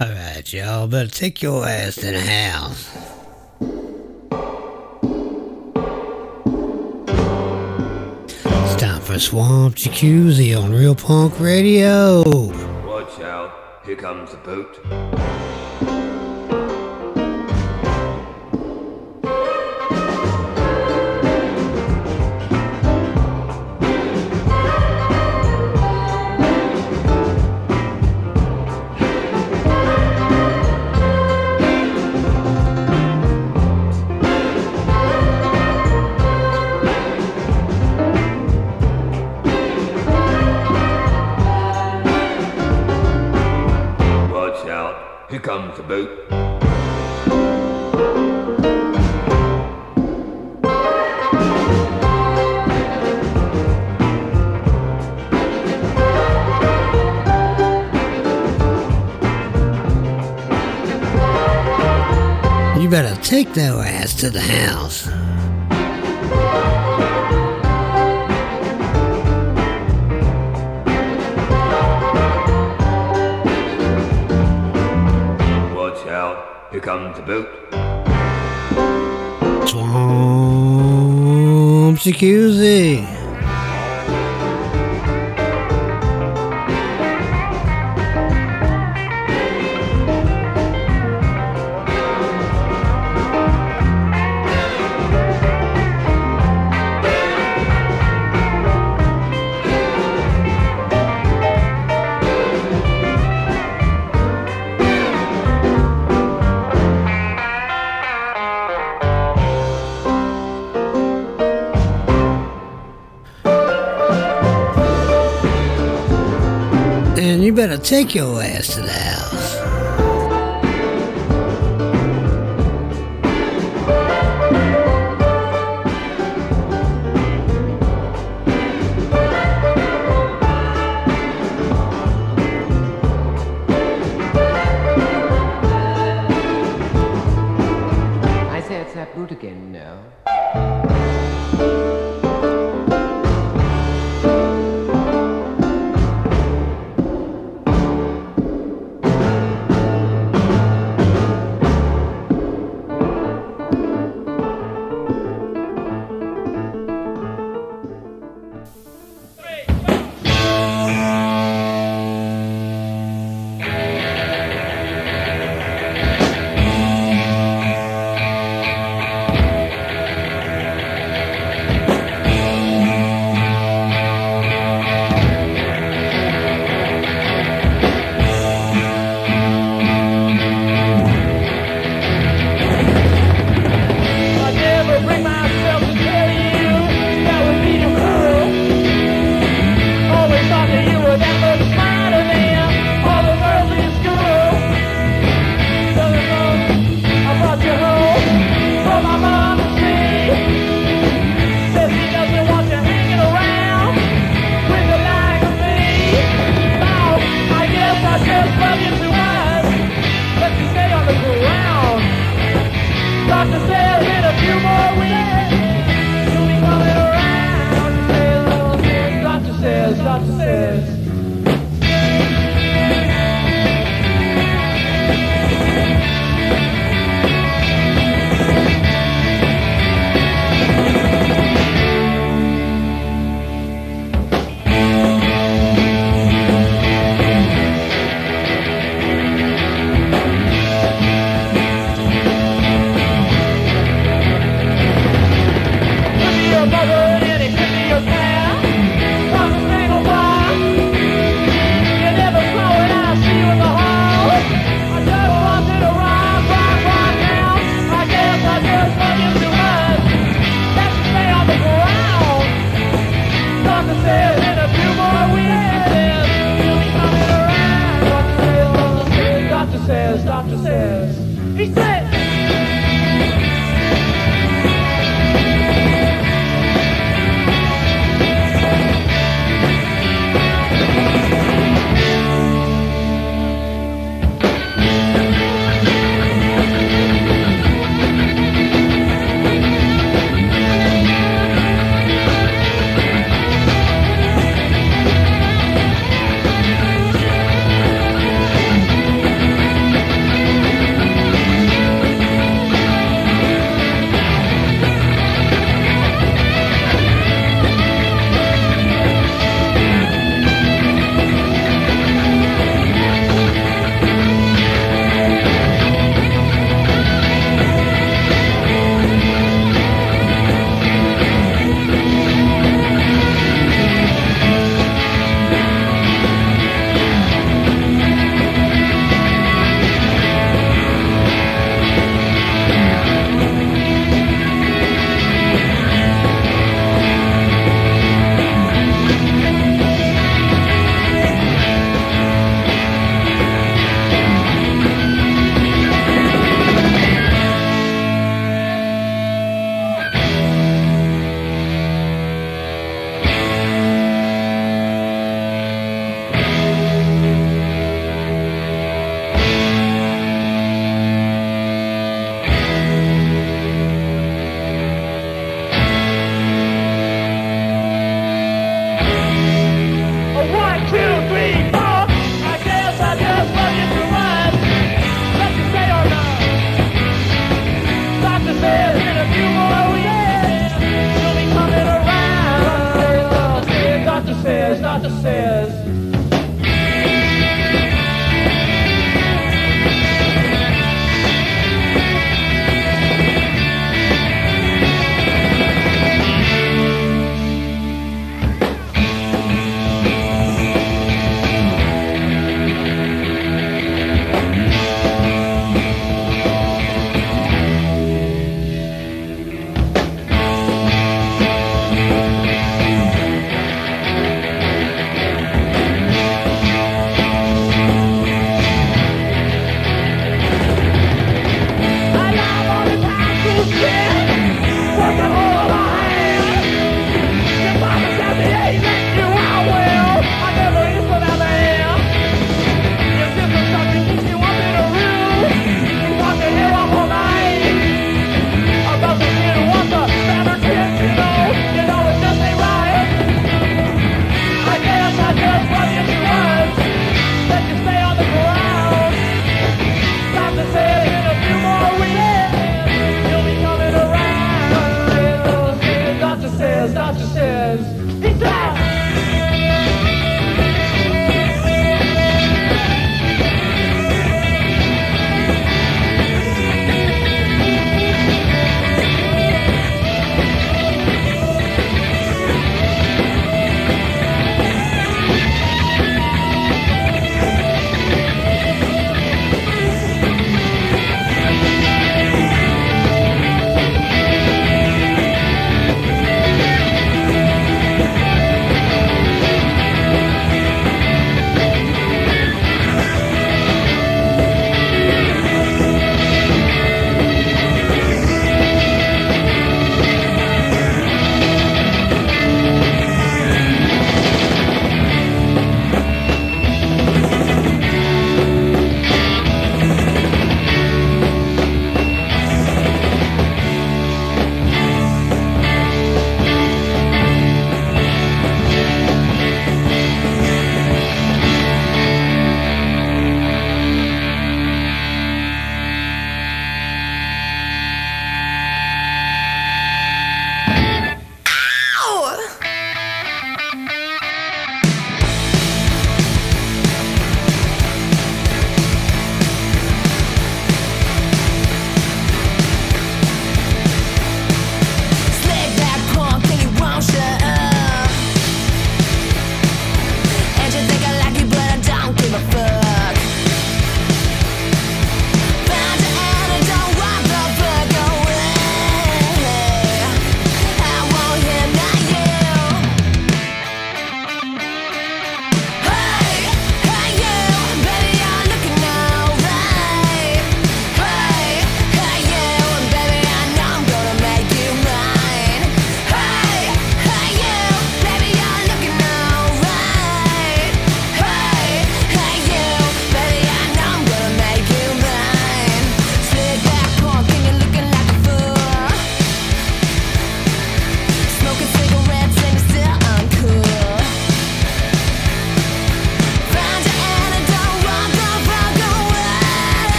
All right, y'all, better take your ass to the house. It's time for Swamp Jacuzzi on Real Punk Radio. Watch out, here comes the boat. take their ass to the house. Watch out, here comes the boot? Tom Secusey. you better take your ass to the house.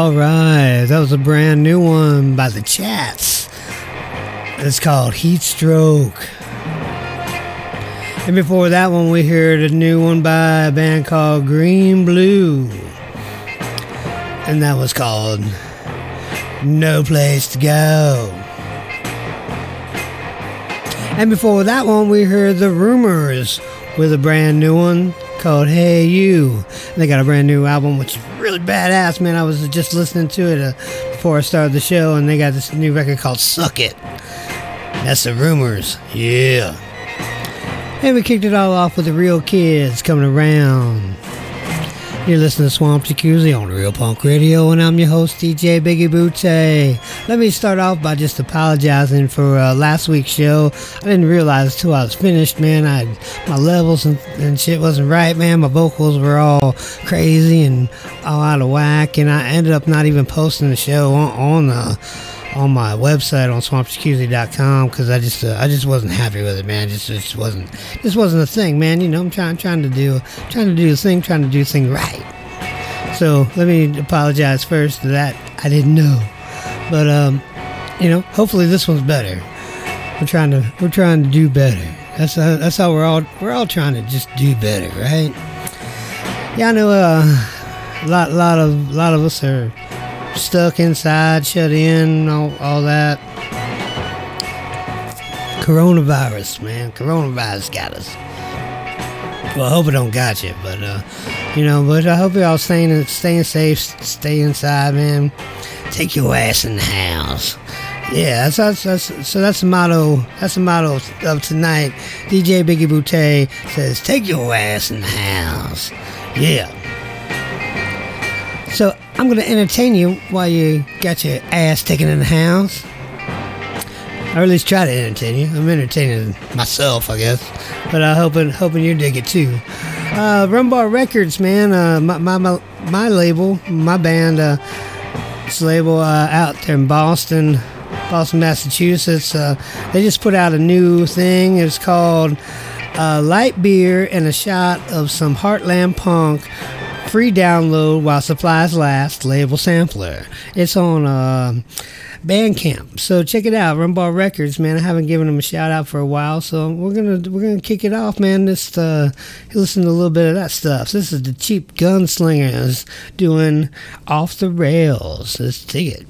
All right, that was a brand new one by the Chats. It's called Heat Stroke. And before that one, we heard a new one by a band called Green Blue. And that was called No Place to Go. And before that one, we heard The Rumors with a brand new one called Hey You. They got a brand new album, which is really badass, man. I was just listening to it uh, before I started the show, and they got this new record called Suck It. That's The Rumors. Yeah. And we kicked it all off with the Real Kids coming around. You're listening to Swamp Jacuzzi on Real Punk Radio, and I'm your host, DJ Biggie Butte. Let me start off by just apologizing for uh, last week's show. I didn't realize until I was finished, man. I my levels and, and shit wasn't right, man. My vocals were all crazy and all out of whack, and I ended up not even posting the show on, on the on my website on swampjacuzzi.com because I just uh, I just wasn't happy with it, man. Just just wasn't this wasn't a thing, man. You know, I'm trying trying to do trying to do the thing, trying to do the thing right. So let me apologize first that. I didn't know, but um, you know, hopefully this one's better. We're trying to we're trying to do better. That's how, that's how we're all we're all trying to just do better, right? Yeah, I know. Uh, a lot lot of lot of us are stuck inside, shut in, all, all that. Coronavirus, man. Coronavirus got us. Well, I hope it don't got you, but uh, you know, but I hope you're all staying staying safe, stay inside, man. Take your ass in the house. Yeah, that's, that's, that's so that's the motto. That's the motto of tonight. DJ Biggie Boutte says, "Take your ass in the house." Yeah. So I'm gonna entertain you while you got your ass taken in the house. Or at least try to entertain you. I'm entertaining myself, I guess. But I'm hoping hoping you dig it too. Uh, Rumbar Records, man. Uh, my, my my my label, my band, uh, this label uh, out there in Boston, Boston, Massachusetts. Uh, they just put out a new thing. It's called uh, Light Beer and a Shot of Some Heartland Punk free download while supplies last label sampler. It's on uh, bandcamp. So check it out rumbar records man. I haven't given them a shout out for a while so we're gonna we're gonna kick it off man. This uh listen to a little bit of that stuff. This is the cheap gunslingers doing off the rails. Let's take it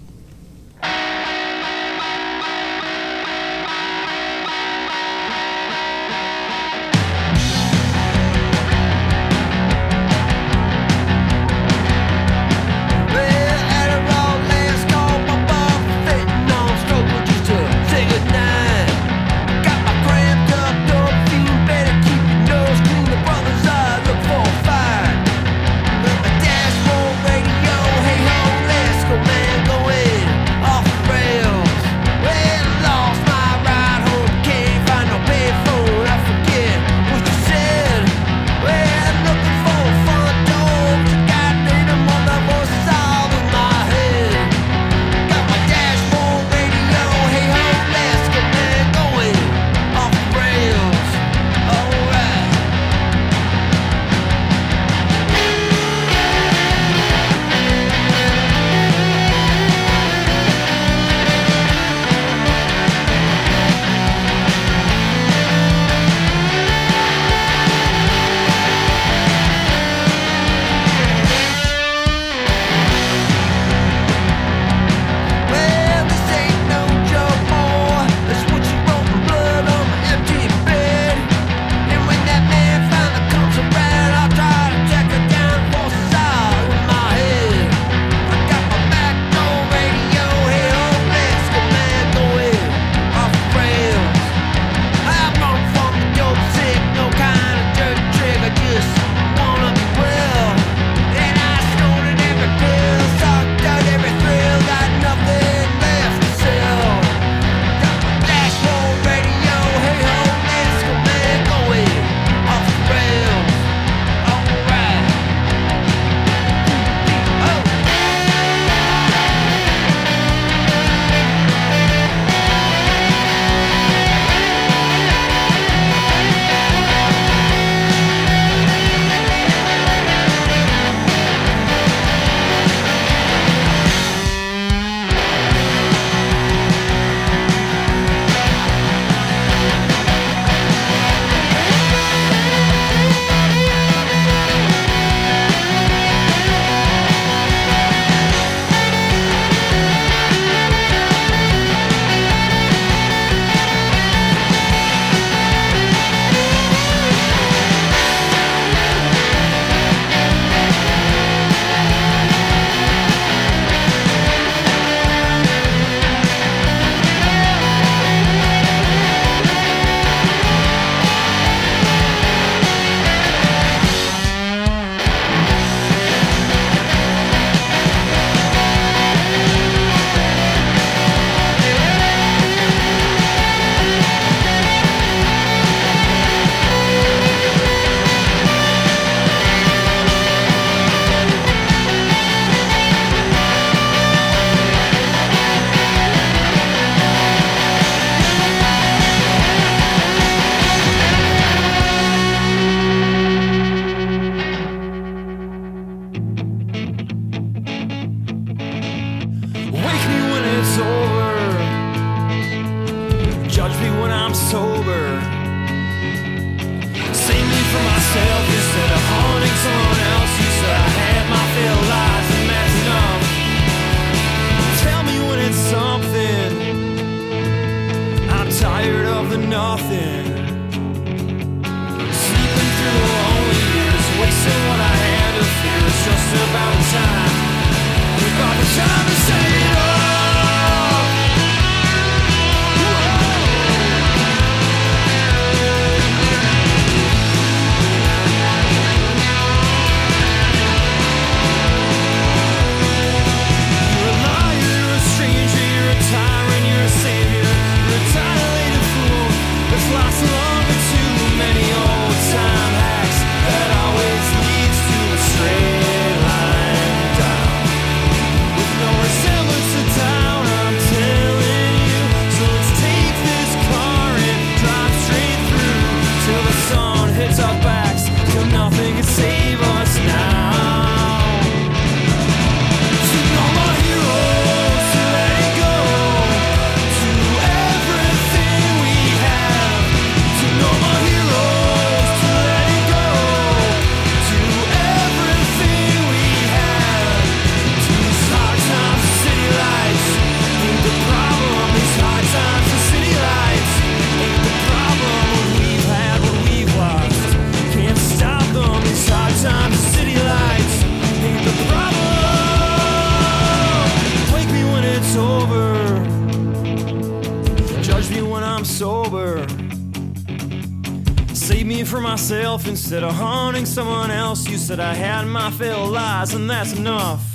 Instead of haunting someone else, you said I had my fill of lies, and that's enough.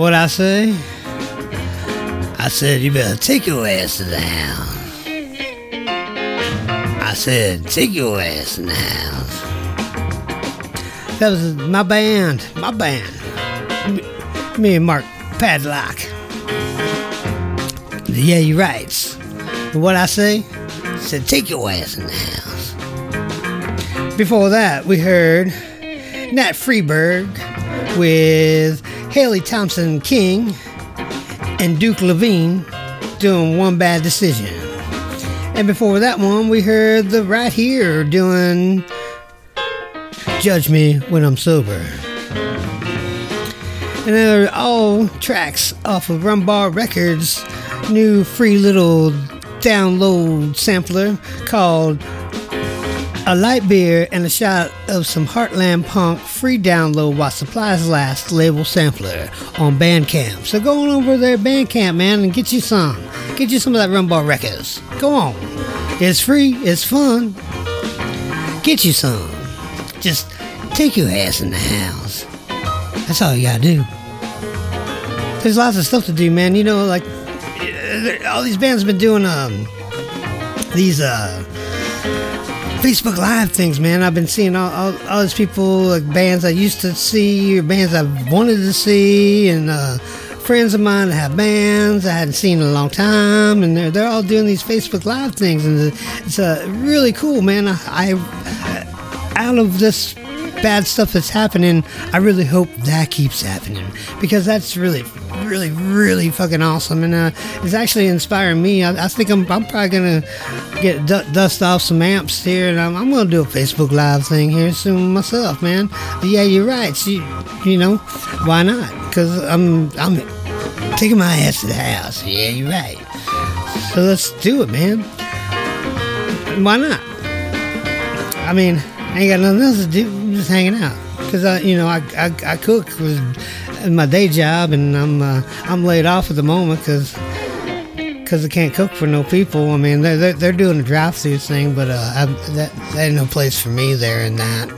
What I say? I said you better take your ass house. I said, take your ass house. That was my band, my band. Me, and Mark Padlock. Yeah, you're right. What I say? said, take your ass house. Before that, we heard Nat Freedberg with Haley Thompson King and Duke Levine doing One Bad Decision. And before that one, we heard the Right Here doing Judge Me When I'm Sober. And they're all tracks off of Rumbar Records' new free little download sampler called A Light Beer and a Shot of Some Heartland Punk free download while supplies last label sampler on Bandcamp. So go on over there, Bandcamp, man, and get you some. Get you some of that Rumbar Records. Go on. It's free, it's fun. Get you some. Just take your ass in the house. That's all you gotta do. There's lots of stuff to do, man. You know, like all these bands have been doing um these uh Facebook Live things, man. I've been seeing all, all, all these people, like bands I used to see, or bands I wanted to see, and uh, friends of mine that have bands I hadn't seen in a long time, and they're, they're all doing these Facebook Live things, and it's uh, really cool, man. I, I out of this bad stuff that's happening, I really hope that keeps happening because that's really, really, really fucking awesome, and uh, it's actually inspiring me. I, I think I'm, I'm probably gonna get du- dust off some amps here, and I'm, I'm gonna do a Facebook Live thing here soon myself, man. But yeah, you're right. You, you know, why not? Because I'm, I'm taking my ass to the house. Yeah, you're right. So let's do it, man. Why not? I mean, I ain't got nothing else to do. Just hanging out because I, you know, I, I, I cook in my day job, and I'm uh, I'm laid off at the moment because because I can't cook for no people. I mean, they're they're, they're doing a drive-through thing, but uh, I, that that ain't no place for me there in that,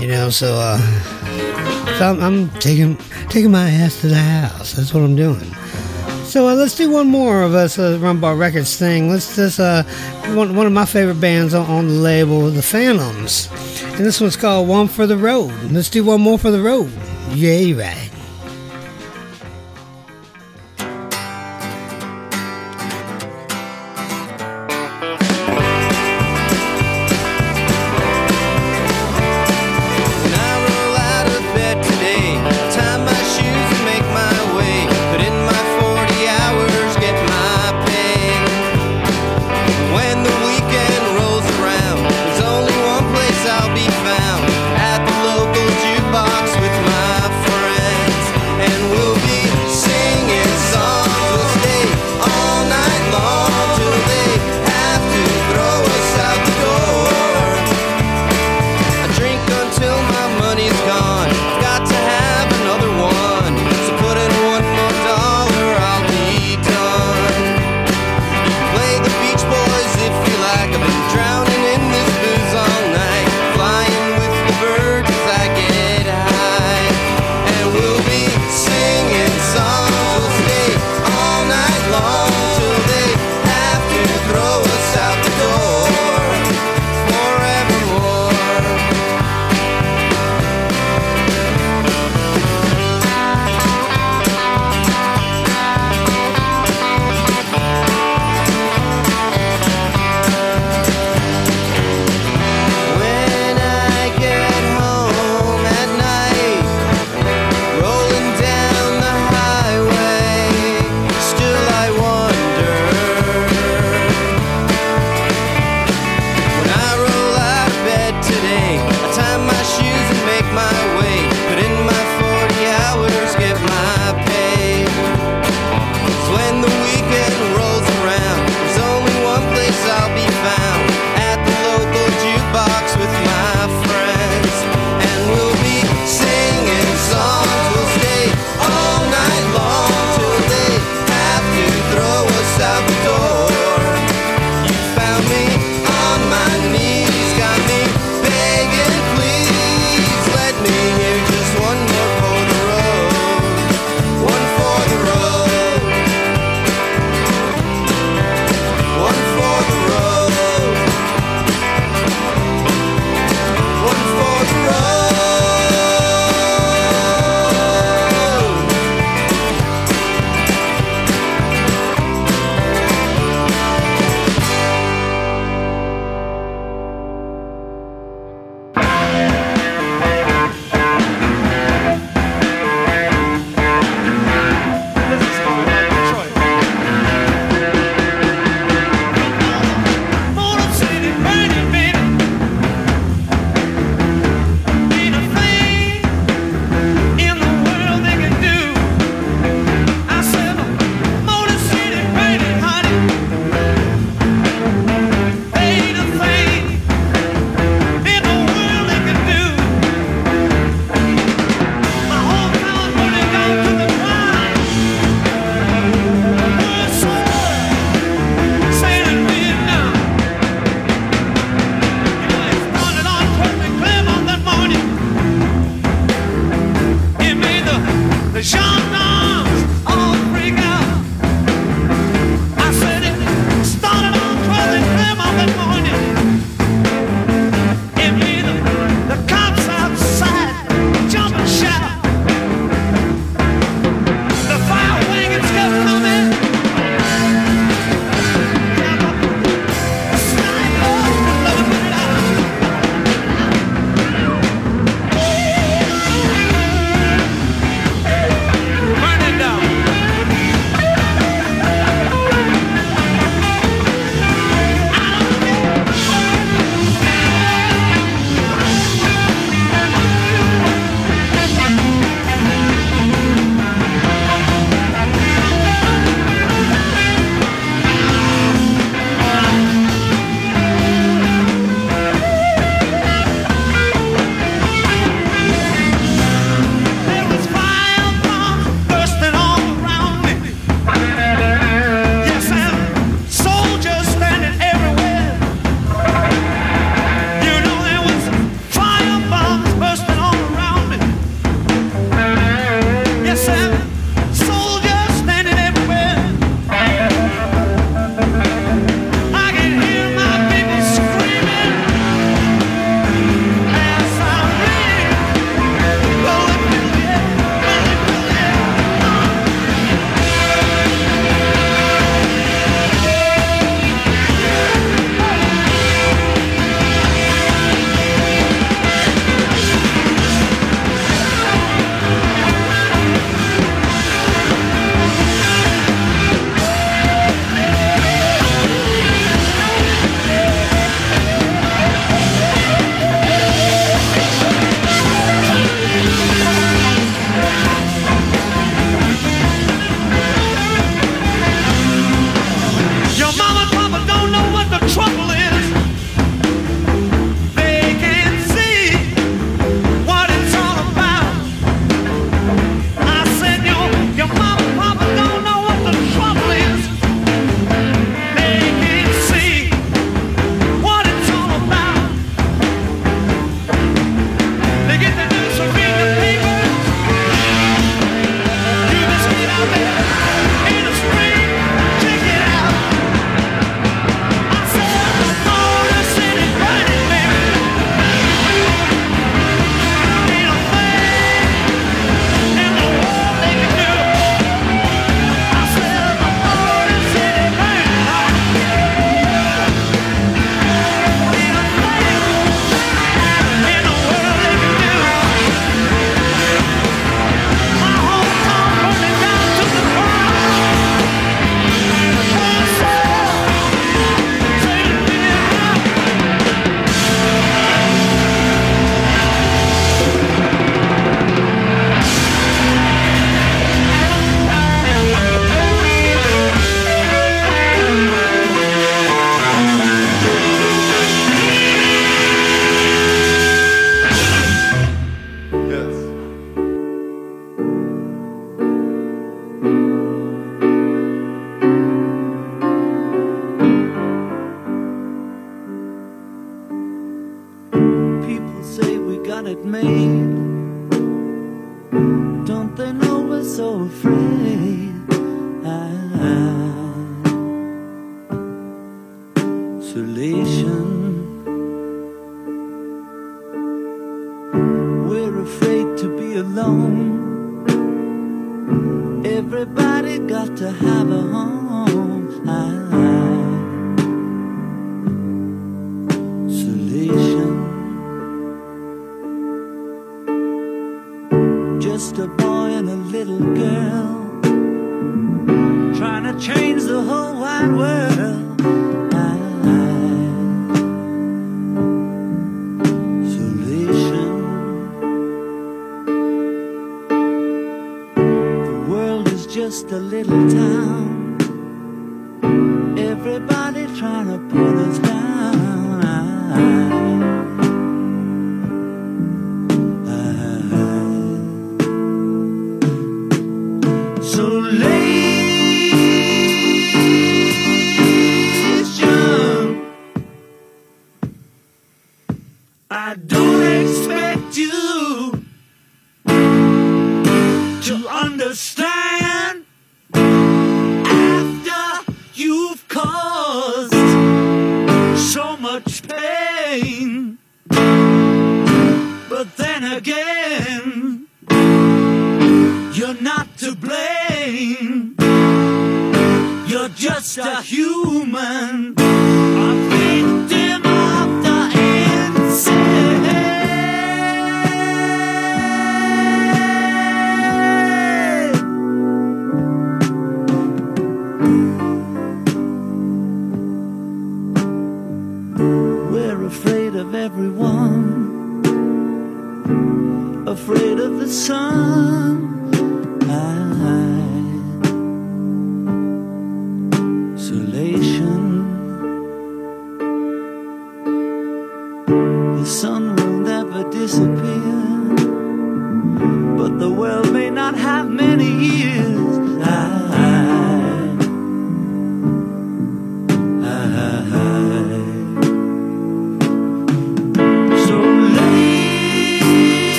you know. So uh, so I'm, I'm taking taking my ass to the house. That's what I'm doing. So uh, let's do one more of us uh, Rumbar Records thing. Let's just uh, one one of my favorite bands on, on the label, the Phantoms, and this one's called One for the Road. Let's do one more for the road. Yeah, right.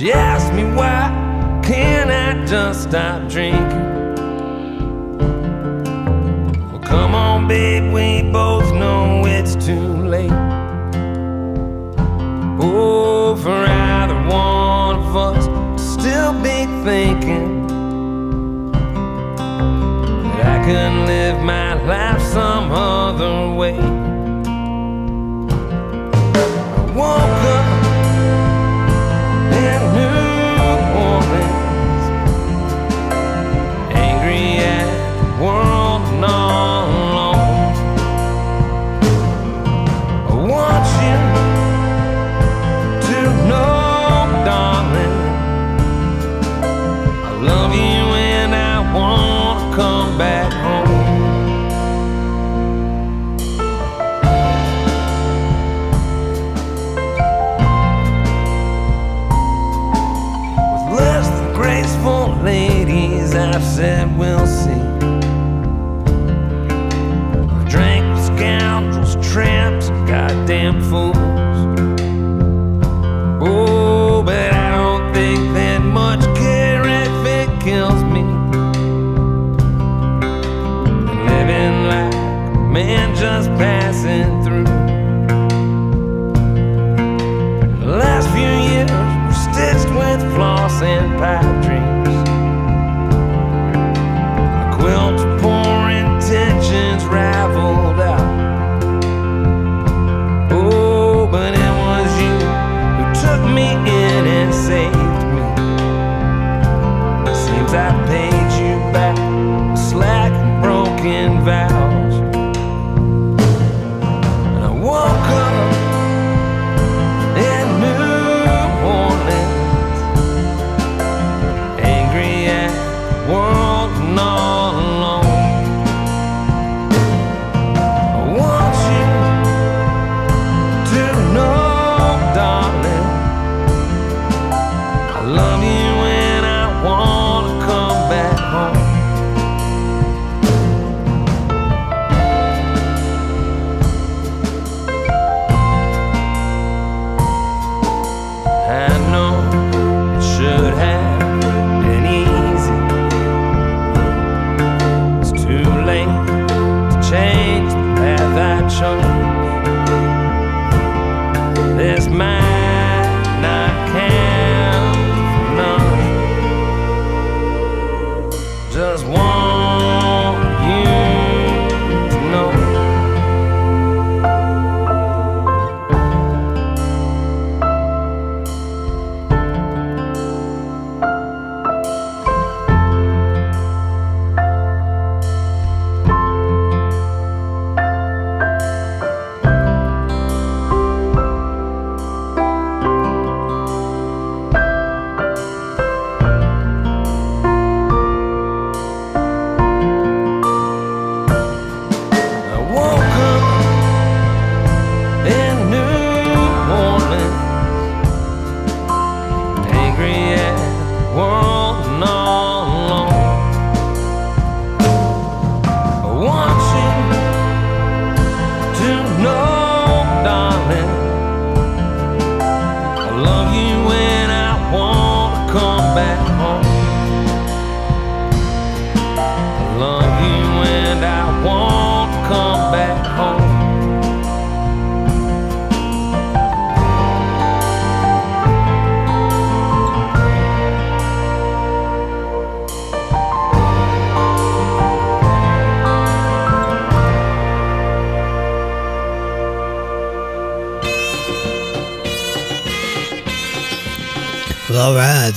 She asked me why Can I just stop drinking? Well, come on, babe, we both know it's too late. Oh, for either one of us to still be thinking that I could live my life some other way. I won't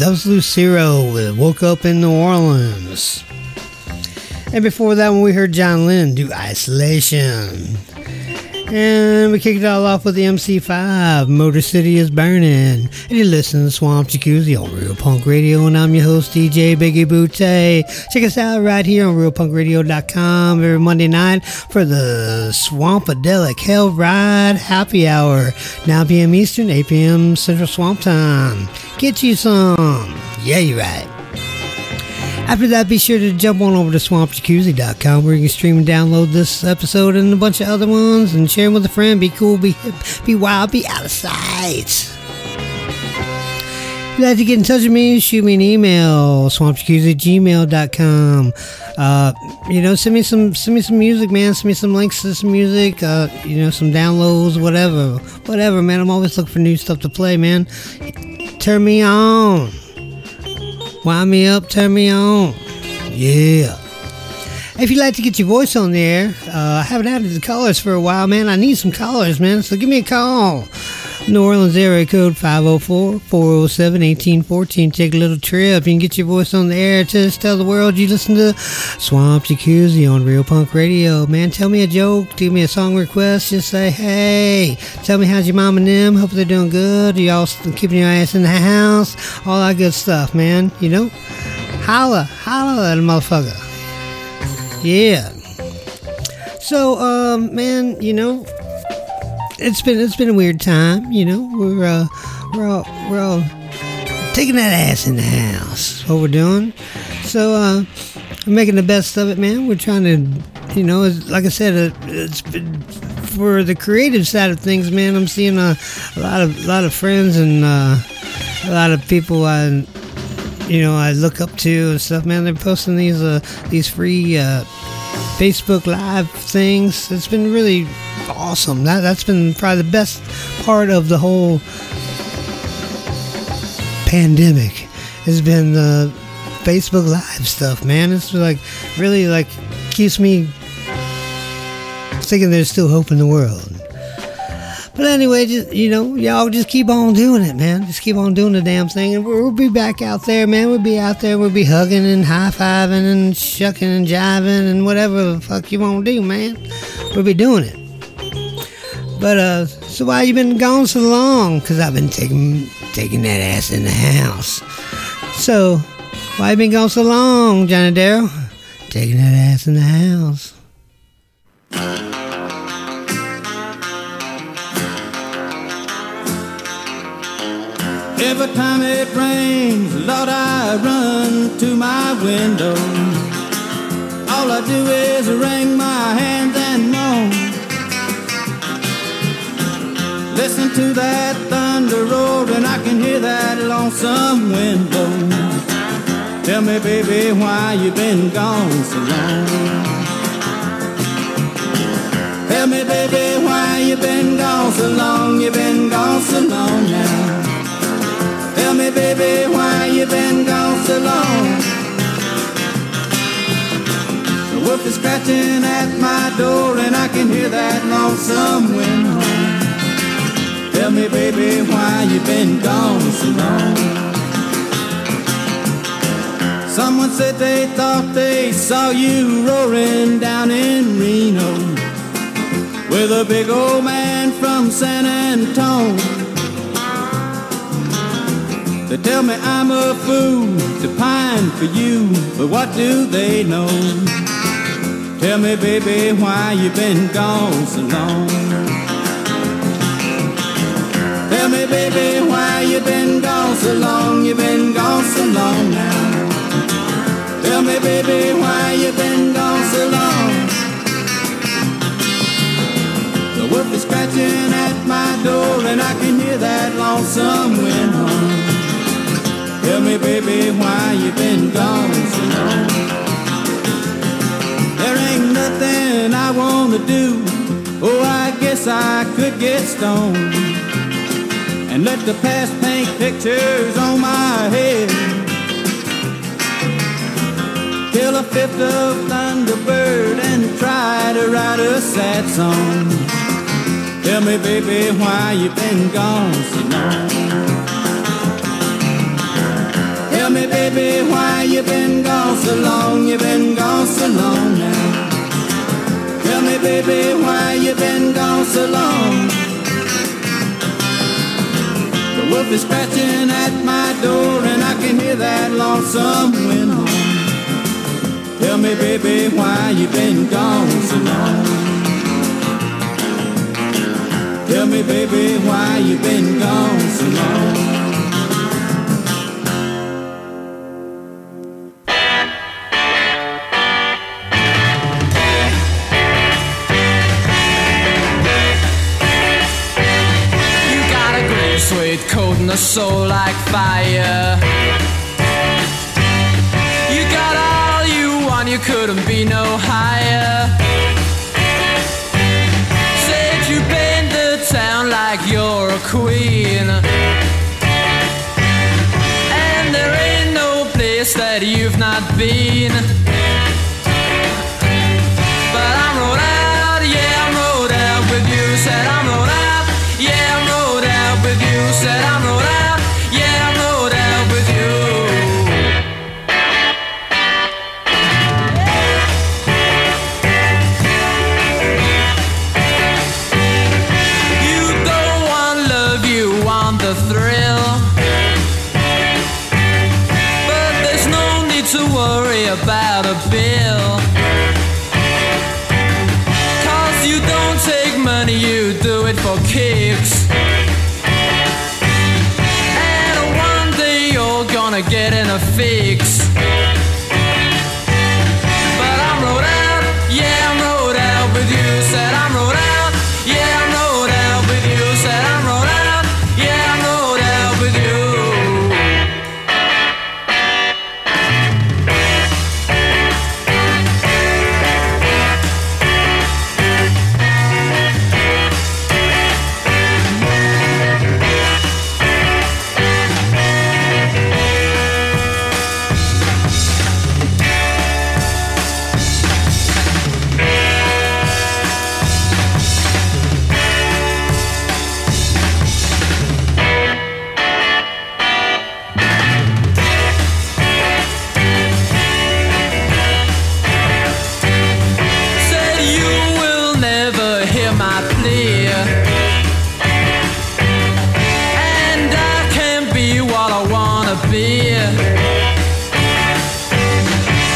that was Lucero with Woke Up in New Orleans. And before that one, we heard John Lynn do Isolation. And we kicked it all off with the MC5, Motor City is Burning. And you listen to Swamp Jacuzzi on Real Punk Radio, and I'm your host, DJ Biggie Butte. Check us out right here on RealPunkRadio.com every Monday night for the Swampadelic Hell Ride Happy Hour, 9 p.m. Eastern, 8 p.m. Central Swamp Time. Get you some. Yeah, you're right. After that, be sure to jump on over to swampjacuzzi.com where you can stream and download this episode and a bunch of other ones and share them with a friend. Be cool, be hip, be wild, be out of sight. If you'd like to get in touch with me, shoot me an email, swampjacuzzi@gmail.com. Uh, you know, send me some send me some music, man. Send me some links to some music, uh, you know, some downloads, whatever. Whatever, man. I'm always looking for new stuff to play, man. Turn me on. Wind me up, turn me on. Yeah. If you'd like to get your voice on there, uh, I haven't added the callers for a while, man. I need some callers, man. So give me a call. New Orleans area code 504-407-1814. Take a little trip. You can get your voice on the air. Just tell the world you listen to Swamp Jacuzzi on Real Punk Radio. Man, tell me a joke. Give me a song request. Just say, hey, tell me how's your mom and them. Hope they're doing good. Y'all still keeping your ass in the house. All that good stuff, man. You know? Holla. Holla at a motherfucker. Yeah. So, um, man, you know, it's been it's been a weird time. You know, we're uh, we're all we're all taking that ass in the house. What we're doing. So, uh, we're making the best of it, man. We're trying to, you know, like I said, uh, it's been for the creative side of things, man. I'm seeing a, a lot of a lot of friends and uh, a lot of people I you know I look up to and stuff, man. They're posting these uh these free uh Facebook Live things. It's been really awesome. That that's been probably the best part of the whole pandemic. Has been the Facebook Live stuff, man. It's like really like keeps me thinking there's still hope in the world. But anyway, just you know, y'all just keep on doing it, man. Just keep on doing the damn thing, and we'll, we'll be back out there, man. We'll be out there. We'll be hugging and high fiving and shucking and jiving and whatever the fuck you want to do, man. We'll be doing it. But uh, so why you been gone so long? Cause I've been taking taking that ass in the house. So why you been gone so long, Johnny Darrell? Taking that ass in the house. Every time it rains, Lord, I run to my window. All I do is wring my hands and moan. Listen to that thunder roar, and I can hear that lonesome wind blow. Tell me, baby, why you been gone so long? Tell me, baby, why you been gone so long? You been gone so long now. Tell me, baby, why you been gone so long? The wolf is scratching at my door, and I can hear that lonesome wind hum. Tell me, baby, why you've been gone so long? Someone said they thought they saw you roaring down in Reno with a big old man from San Antone. They tell me I'm a fool to pine for you, but what do they know? Tell me, baby, why you've been gone so long? Tell me, baby, why you been gone so long? You been gone so long now. Tell me, baby, why you been gone so long? The wolf is scratching at my door, and I can hear that lonesome wind hum. Tell me, baby, why you been gone so long? There ain't nothing I wanna do. Oh, I guess I could get stoned and let the past paint pictures on my head. Kill a fifth of Thunderbird and try to write a sad song. Tell me, baby, why you been gone so long? Tell me, baby, why you been gone so long? You been gone so long now. Tell me, baby, why you been gone so long? Wolf is scratching at my door, and I can hear that lonesome wind hum. Tell me, baby, why you been gone so long? Tell me, baby, why you been gone so long? Soul like fire. You got all you want, you couldn't be no higher. Said you paint the town like you're a queen. And there ain't no place that you've not been.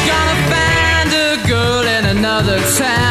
Gonna find a girl in another town.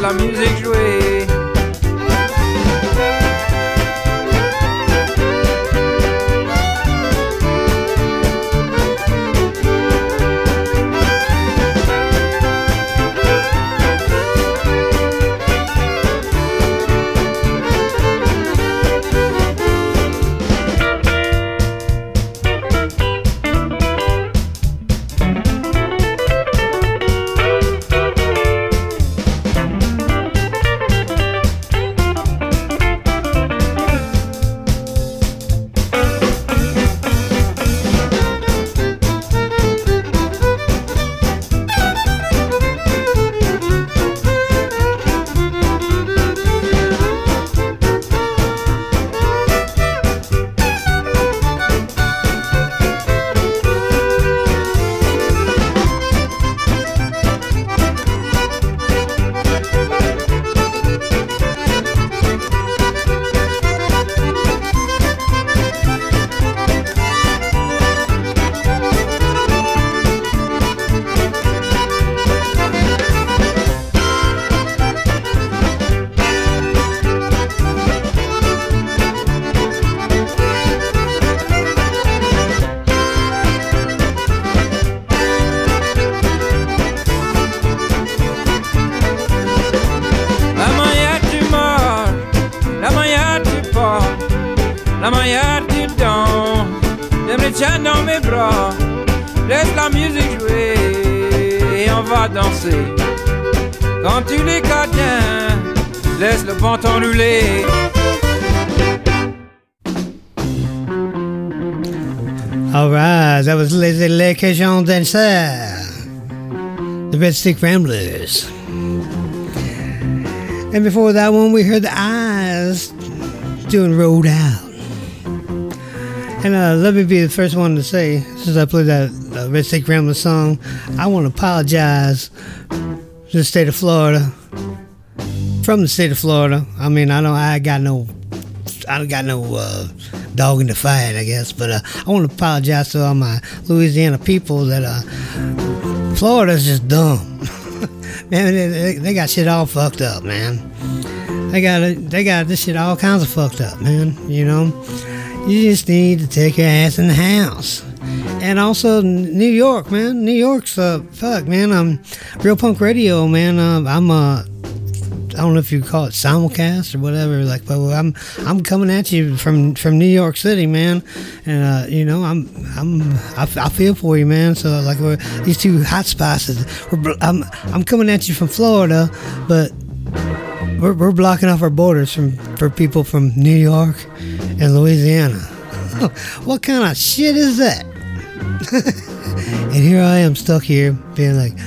La musique Les Cajon the Red Stick Ramblers. And before that one, we heard the Eyes doing Road Out. And uh, let me be the first one to say, since I played that uh, Red Stick Ramblers song, I want to apologize to the state of Florida. From the state of Florida. I mean, I don't, I got no, I don't got no uh, dog in the fight, I guess. But uh, I want to apologize to all my Louisiana people that uh, Florida's just dumb. man, they, they- got shit all fucked up, man. They got. They got this shit all kinds of fucked up, man. You know, you just need to take your ass in the house. And also New York, man. New York's uh fuck, man. Um, Real Punk Radio, man. Uh, I'm uh, I don't know if you call it simulcast or whatever. Like, but I'm I'm coming at you from from New York City, man. And uh, you know, I'm I'm I, I feel for you, man. So like, these two hot spots. I'm I'm coming at you from Florida, but we're, we're blocking off our borders from for people from New York and Louisiana. what kind of shit is that? and here I am stuck here, being like,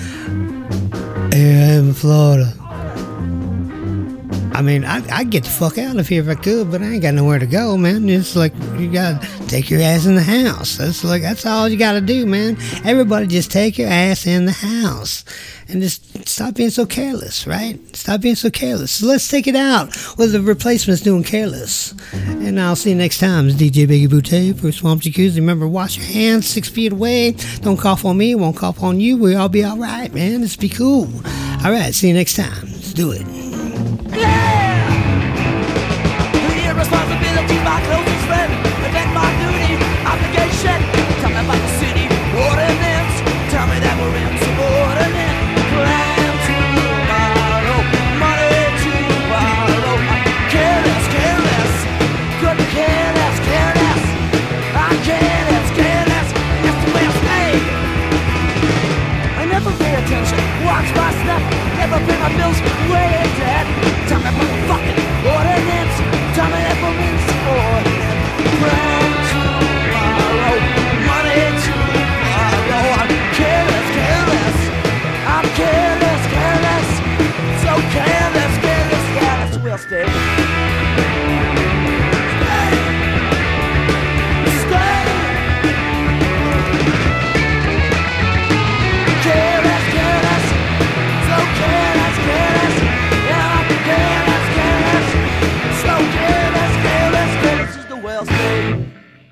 here I am in Florida. I mean, I, I'd get the fuck out of here if I could, but I ain't got nowhere to go, man. It's like you gotta take your ass in the house. That's like that's all you gotta do, man. Everybody just take your ass in the house and just stop being so careless, right? Stop being so careless. So let's take it out with the replacements doing careless. And I'll see you next time. It's DJ Biggie Boutte for Swamp Jacuzzi. Remember, wash your hands six feet away. Don't cough on me. Won't cough on you. We all be all right, man. Let's be cool. All right. See you next time. Let's do it yeah!